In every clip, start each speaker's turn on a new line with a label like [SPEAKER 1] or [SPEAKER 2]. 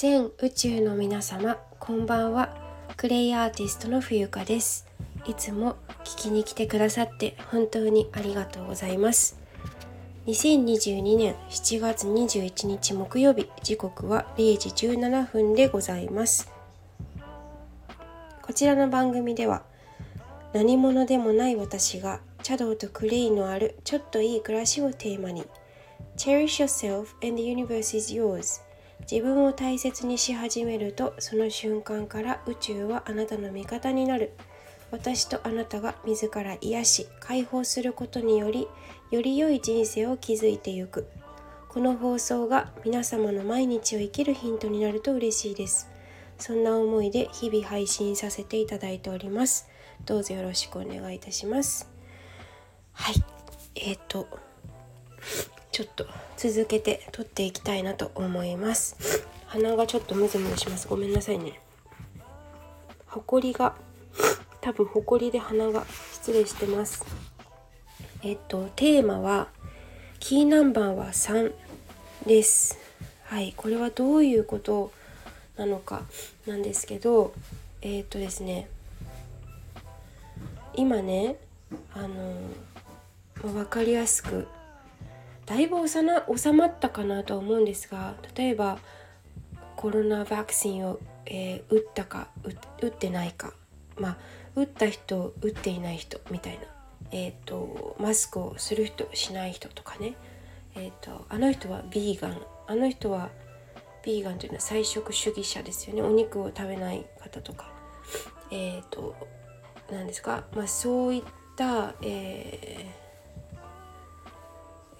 [SPEAKER 1] 全宇宙の皆様こんばんは。クレイアーティストの冬香です。いつも聞きに来てくださって本当にありがとうございます。2022年7月21日木曜日時刻は0時17分でございます。こちらの番組では何者でもない私が茶道とクレイのあるちょっといい暮らしをテーマに Cherish yourself and the universe is yours 自分を大切にし始めるとその瞬間から宇宙はあなたの味方になる。私とあなたが自ら癒し解放することによりより良い人生を築いてゆく。この放送が皆様の毎日を生きるヒントになると嬉しいです。そんな思いで日々配信させていただいております。どうぞよろしくお願いいたします。はい。えっ、ー、とちょっと続けて撮っていきたいなと思います。鼻がちょっとムズムズします。ごめんなさいね。ほこりが多分ほこりで鼻が失礼してます。えっとテーマはキーナンバーは3です。はい。これはどういうことなのかなんですけどえっとですね。今ねあの分かりやすくだいぶ収まったかなとは思うんですが例えばコロナワクチンを、えー、打ったか打ってないか。まあ打った人打っていない人みたいな、えーと、マスクをする人しない人とかね、えーと、あの人はビーガン。あの人はビーガンというのは菜食主義者ですよね。お肉を食べない方とか。えっ、ー、と何ですか、まあ、そういった、えー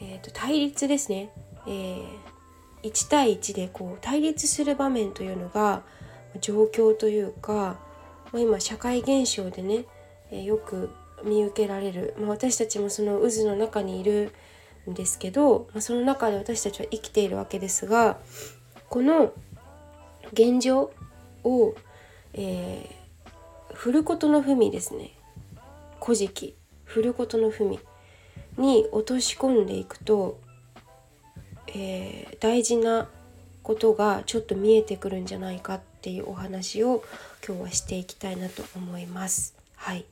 [SPEAKER 1] えーと、対立ですね、えー、1対1でこう対立する場面というのが状況というか、まあ、今社会現象でね、えー、よく見受けられる、まあ、私たちもその渦の中にいるんですけど、まあ、その中で私たちは生きているわけですがこの現状を、えー、振ることの文ですね「古事記」振ることの文に落とし込んでいくと、えー、大事なことがちょっと見えてくるんじゃないかっていうお話を今日はしていきたいなと思います。はい、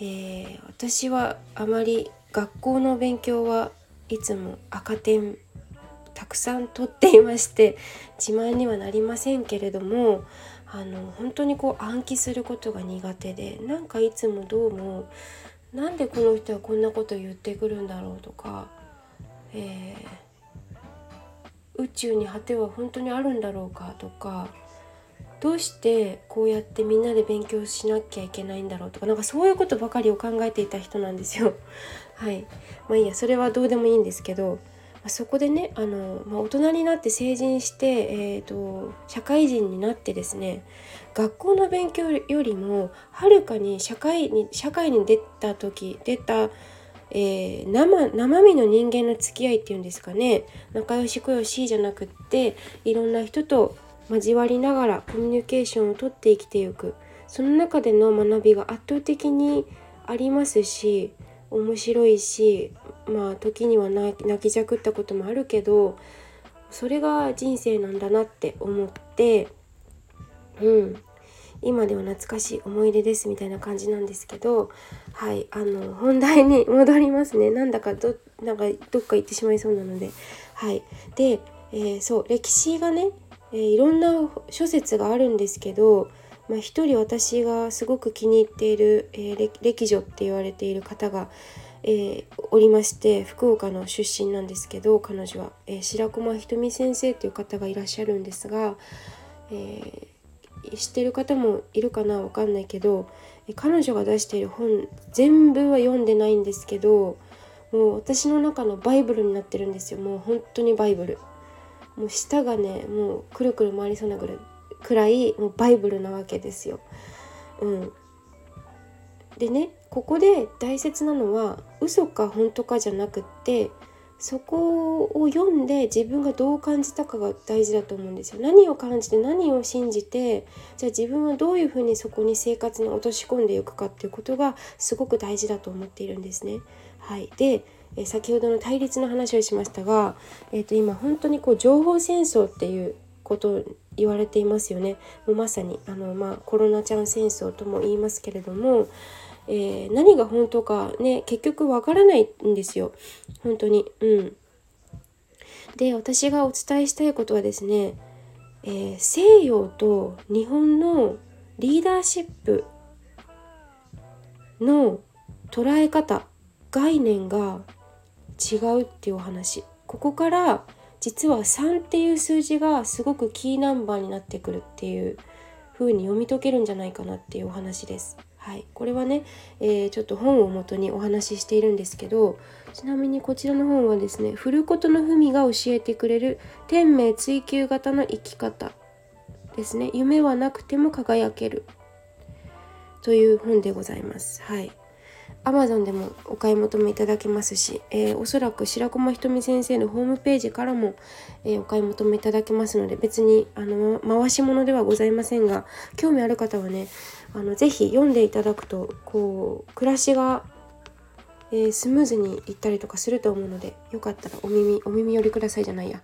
[SPEAKER 1] えー、私はあまり学校の勉強はいつも赤点たくさん取っていまして自慢にはなりませんけれどもあの本当にこう暗記することが苦手でなんかいつもどうもなんでこの人はこんなこと言ってくるんだろうとか、えー、宇宙に果ては本当にあるんだろうかとかどうしてこうやってみんなで勉強しなきゃいけないんだろうとかなんかそういうことばかりを考えていた人なんですよ。はいまあいいやそれはどうでもいいんですけどまそこでねあの、まあ、大人になって成人して、えーと、社会人になってですね学校の勉強よりもはるかに社会に社会に出た時出た、えー、生生身の人間の付き合いっていうんですかね仲良しこよしじゃなくっていろんな人と交わりながらコミュニケーションをとって生きていく。その中での学びが圧倒的にありますし面白いしまあ時には泣きじゃくったこともあるけどそれが人生なんだなって思ってうん。今では懐かしい思い出ですみたいな感じなんですけどはいあの本題に戻りますね。なんだかどなんかどっか行ってしまいそうなので。はい。で、えー、そう歴史がね、えー、いろんな諸説があるんですけどまあ、一人私がすごく気に入っている、えー、歴女って言われている方が、えー、おりまして福岡の出身なんですけど彼女は、えー、白駒ひとみ先生という方がいらっしゃるんですが、えー、知ってる方もいるかなわかんないけど、彼女が出している本全部は読んでないんですけどもう私の中のバイブルになってるんですよもう本当にバイブル。もう舌がねもうくるくる回りそうなぐらいくらいもうバイブルなわけですよ。うん、でねここで大切なのは嘘か本当かじゃなくってそこを読んで自分がどう感じたかが大事だと思うんですよ。何を感じて何を信じてじゃあ自分はどういうふうにそこに生活に落とし込んでいくかっていうことがすごく大事だと思っているんですね。はい、でえ先ほどの対立の話をしましたが、えー、と今本当にこう情報戦争っていうこと言われていますよね。もうまさにあの、まあ、コロナちゃん戦争とも言いますけれども、えー、何が本当かね結局わからないんですよ本当に。うん、で私がお伝えしたいことはですね、えー、西洋と日本のリーダーシップの捉え方概念が違うっていうお話ここから実は3っていう数字がすごくキーナンバーになってくるっていう風に読み解けるんじゃないかなっていうお話です。はい、これはね、えー、ちょっと本をもとにお話ししているんですけどちなみにこちらの本はですね「古琴の文が教えてくれる天命追求型の生き方」ですね「夢はなくても輝ける」という本でございます。はい。Amazon でもお買い求めいただけますし、えー、おそらく白駒ひとみ先生のホームページからも、えー、お買い求めいただけますので別にあの回し物ではございませんが興味ある方はねあのぜひ読んでいただくとこう暮らしが、えー、スムーズにいったりとかすると思うのでよかったらお耳お耳寄りくださいじゃないや。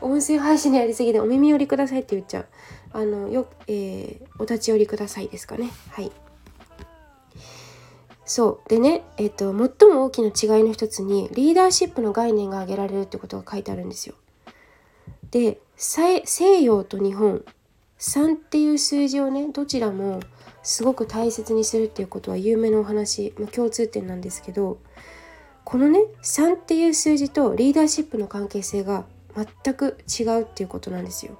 [SPEAKER 1] 音声配信のやりすぎでお耳寄りくださいって言っちゃう。あのよ、えお立ち寄りくださいですかね。はい。そう。でね、えっと、最も大きな違いの一つにリーダーシップの概念が挙げられるってことが書いてあるんですよ。で西洋と日本3っていう数字をねどちらもすごく大切にするっていうことは有名なお話、まあ、共通点なんですけどこのね3っていう数字とリーダーシップの関係性が全く違うっていうことなんですよ。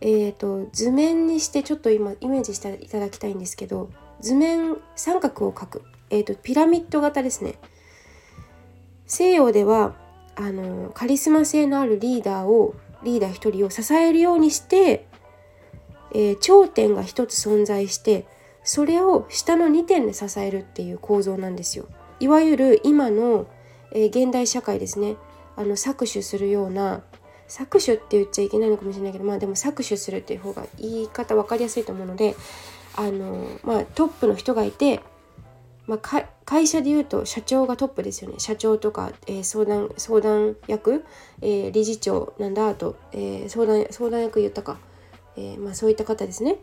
[SPEAKER 1] えーと図面にしてちょっと今イメージしていただきたいんですけど図面三角を描く、えーと、ピラミッド型ですね西洋ではあのカリスマ性のあるリーダーをリーダー一人を支えるようにして、えー、頂点が一つ存在してそれを下の2点で支えるっていう構造なんですよ。いわゆる今の、えー、現代社会ですね。あの搾取するような搾取って言っちゃいけないのかもしれないけどまあでも搾取するっていう方が言い方分かりやすいと思うのであの、まあ、トップの人がいて、まあ、会社でいうと社長がトップですよね。社長とか、えー、相談相談役、えー、理事長なんだあと、え、相談相談役言ったか、えまあ、そういった方ですね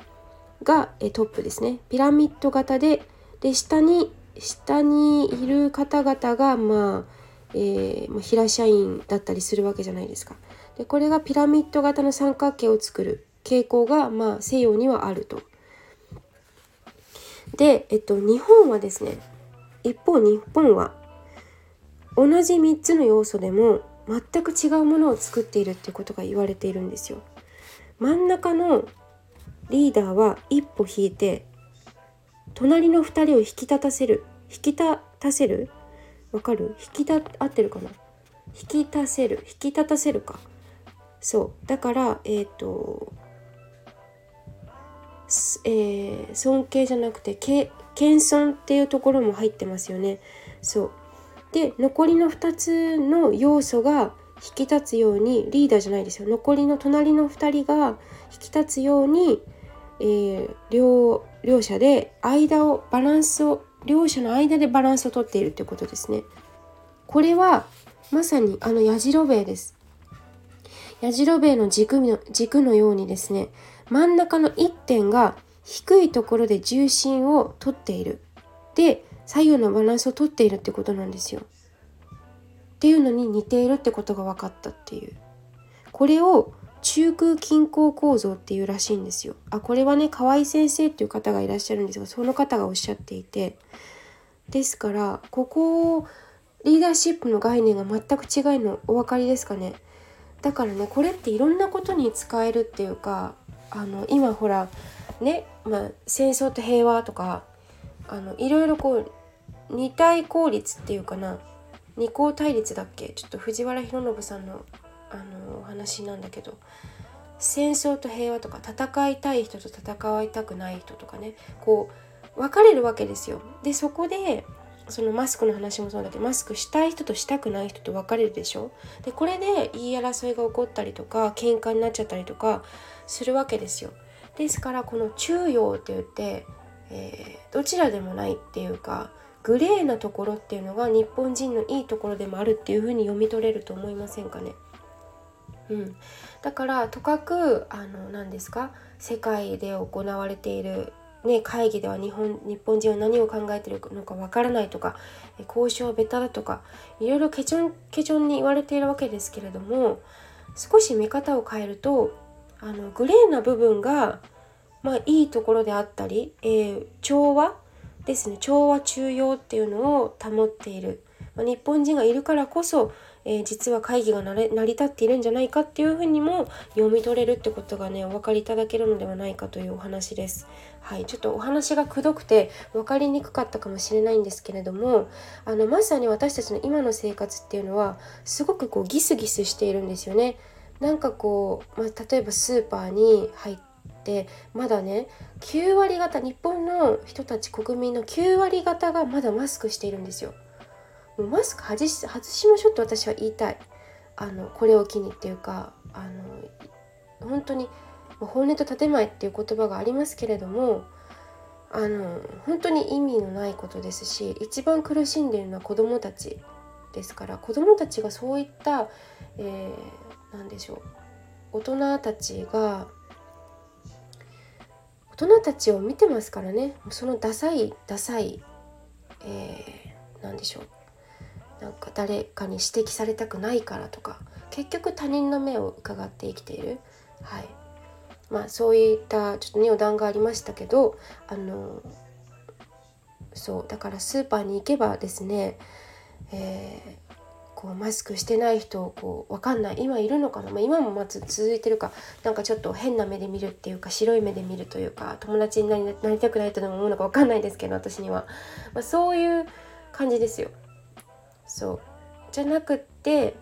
[SPEAKER 1] が、えトップですねピラミッド型でで下に下にいる方々がまあえー、平社員だったりするわけじゃないですか。でこれがピラミッド型の三角形を作る傾向が、まあ、西洋にはあると。で、えっと、日本はですね一方日本は同じ3つの要素でも全く違うものを作っているっていうことが言われているんですよ。真ん中のリーダーは一歩引いて隣の2人を引き立たせる。引き立たせる？わかる？引き立合ってるかな？引き立せる。引き立たせるか。そう。だからえっ、ー、とえー、尊敬じゃなくて謙遜っていうところも入ってますよね。そう。で残りの2つの要素が引き立つようにリーダーじゃないですよ残りの隣の2人が引き立つように、えー、両両者で間をバランスを両者の間でバランスをとっているということですね。これはまさにあのやじろべえです。やじろべえの軸の軸のようにですね真ん中の1点が低いところで重心をとっているで左右のバランスをとっているってことなんですよ。っていうのに似ているってことが分かったっていう。これを中空均衡構造っていうらしいんですよ。あこれはね河合先生っていう方がいらっしゃるんですがその方がおっしゃっていて。ですからここをリーダーシップの概念が全く違いのお分かりですかね。だからねこれっていろんなことに使えるっていうかあの今ほらね、まあ、戦争と平和とかあのいろいろこう二対効率っていうかな。二項対立だっけ？ちょっと藤原弘信さんのあのお話なんだけど戦争と平和とか戦いたい人と戦いたくない人とかねこう分かれるわけですよ。でそこでそのマスクの話もそうだけどマスクしたい人としたくない人と分かれるでしょ？でこれで言い争いが起こったりとか喧嘩になっちゃったりとかするわけですよ。ですからこの中庸って言って、えー、どちらでもないっていうかグレーなところっていうのが日本人のいいところでもあるっていうふうに読み取れると思いませんかね？うん、だからとかくあの何ですか？世界で行われている、ね、会議では日本日本人は何を考えてるのかわからないとか交渉ベタだとかいろいろケチョンケチョンに言われているわけですけれども少し見方を変えるとあのグレーな部分が、まあ、いいところであったり、えー、調和ですね調和中庸っていうのを保っている、まあ、日本人がいるからこそえー、実は会議が成り立っているんじゃないかっていうふうにも読み取れるってことがねお分かりいただけるのではないかというお話です。はい、ちょっとお話がくどくて分かりにくかったかもしれないんですけれどもあのまさに私たちの今の生活っていうのはすごくこうギスギスしているんですよね。なんかこう、まあ、例えばスーパーに入ってまだね9割方日本の人たち国民の9割方がまだマスクしているんですよ。もうマスク外し外しましょうと私は言いたいあのこれを機にっていうかあの本当に本音と建前っていう言葉がありますけれどもあの本当に意味のないことですし一番苦しんでいるのは子どもたちですから子どもたちがそういった、えー、何でしょう大人たちが大人たちを見てますからね。そのダサいダサい、えー、何でしょう。なんか誰かに指摘されたくないからとか。結局他人の目を伺って生きている。はい。まあそういったちょっとね余談がありましたけどあのそうだからスーパーに行けばですね、えー、こうマスクしてない人をこう分かんない今いるのかな、まあ、今もまず続いてるかなんかちょっと変な目で見るっていうか白い目で見るというか友達になりたくないとでも思うのか分かんないですけど私には、まあ、そういう感じですよ。そうじゃなくって、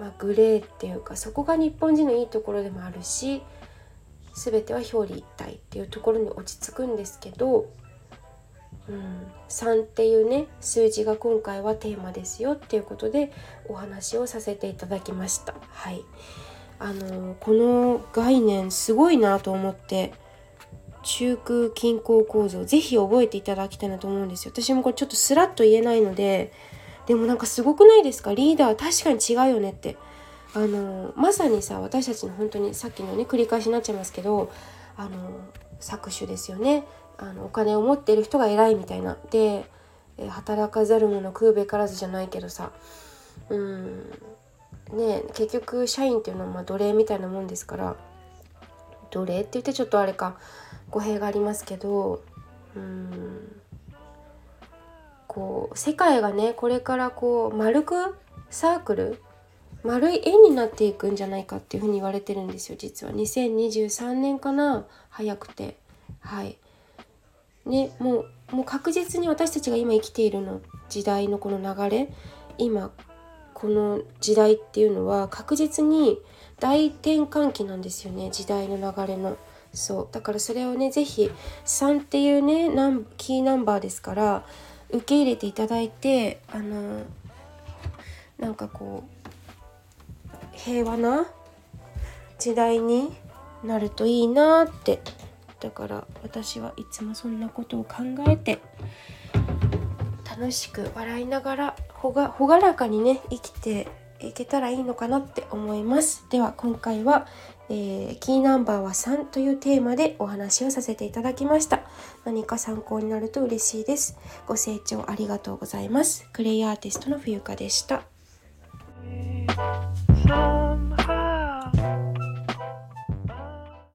[SPEAKER 1] まあ、グレーっていうかそこが日本人のいいところでもあるし全ては表裏一体っていうところに落ち着くんですけど、うん、3っていうね数字が今回はテーマですよっていうことでお話をさせていただきました。はい。あのこの概念すごいなと思って中空均衡構造ぜひ覚えていただきたいなと思うんですよ。私もこれちょっとスラッと言えないのででもなんかすごくないですか？リーダー確かに違うよねって。あのまさにさ私たちの本当にさっきのね繰り返しになっちゃいますけどあの搾取ですよね。あのお金を持っている人が偉いみたいな。で働かざる者食うべからずじゃないけどさ。うん。ね結局社員っていうのはまあ奴隷みたいなもんですから。奴隷って言ってちょっとあれか。語弊がありますけど。うん。こう世界がねこれからこう丸くサークル丸い円になっていくんじゃないかっていうふうに言われてるんですよ実は。2023年かな早くて。はい。ねもうもう確実に私たちが今生きているの時代のこの流れ今この時代っていうのは確実に大転換期なんですよね時代の流れの。そうだからそれをね是非3っていうねキーナンバーですから受け入れていただいてあのなんかこう平和な時代になるといいなってだから私はいつもそんなことを考えて楽しく笑いながらほが朗らかにね生きていけたらいいのかなって思います。では今回は、えー、キーナンバーは3というテーマでお話をさせていただきました。何か参考になると嬉しいです。ご清聴ありがとうございます。クレイアーティストの冬香でした。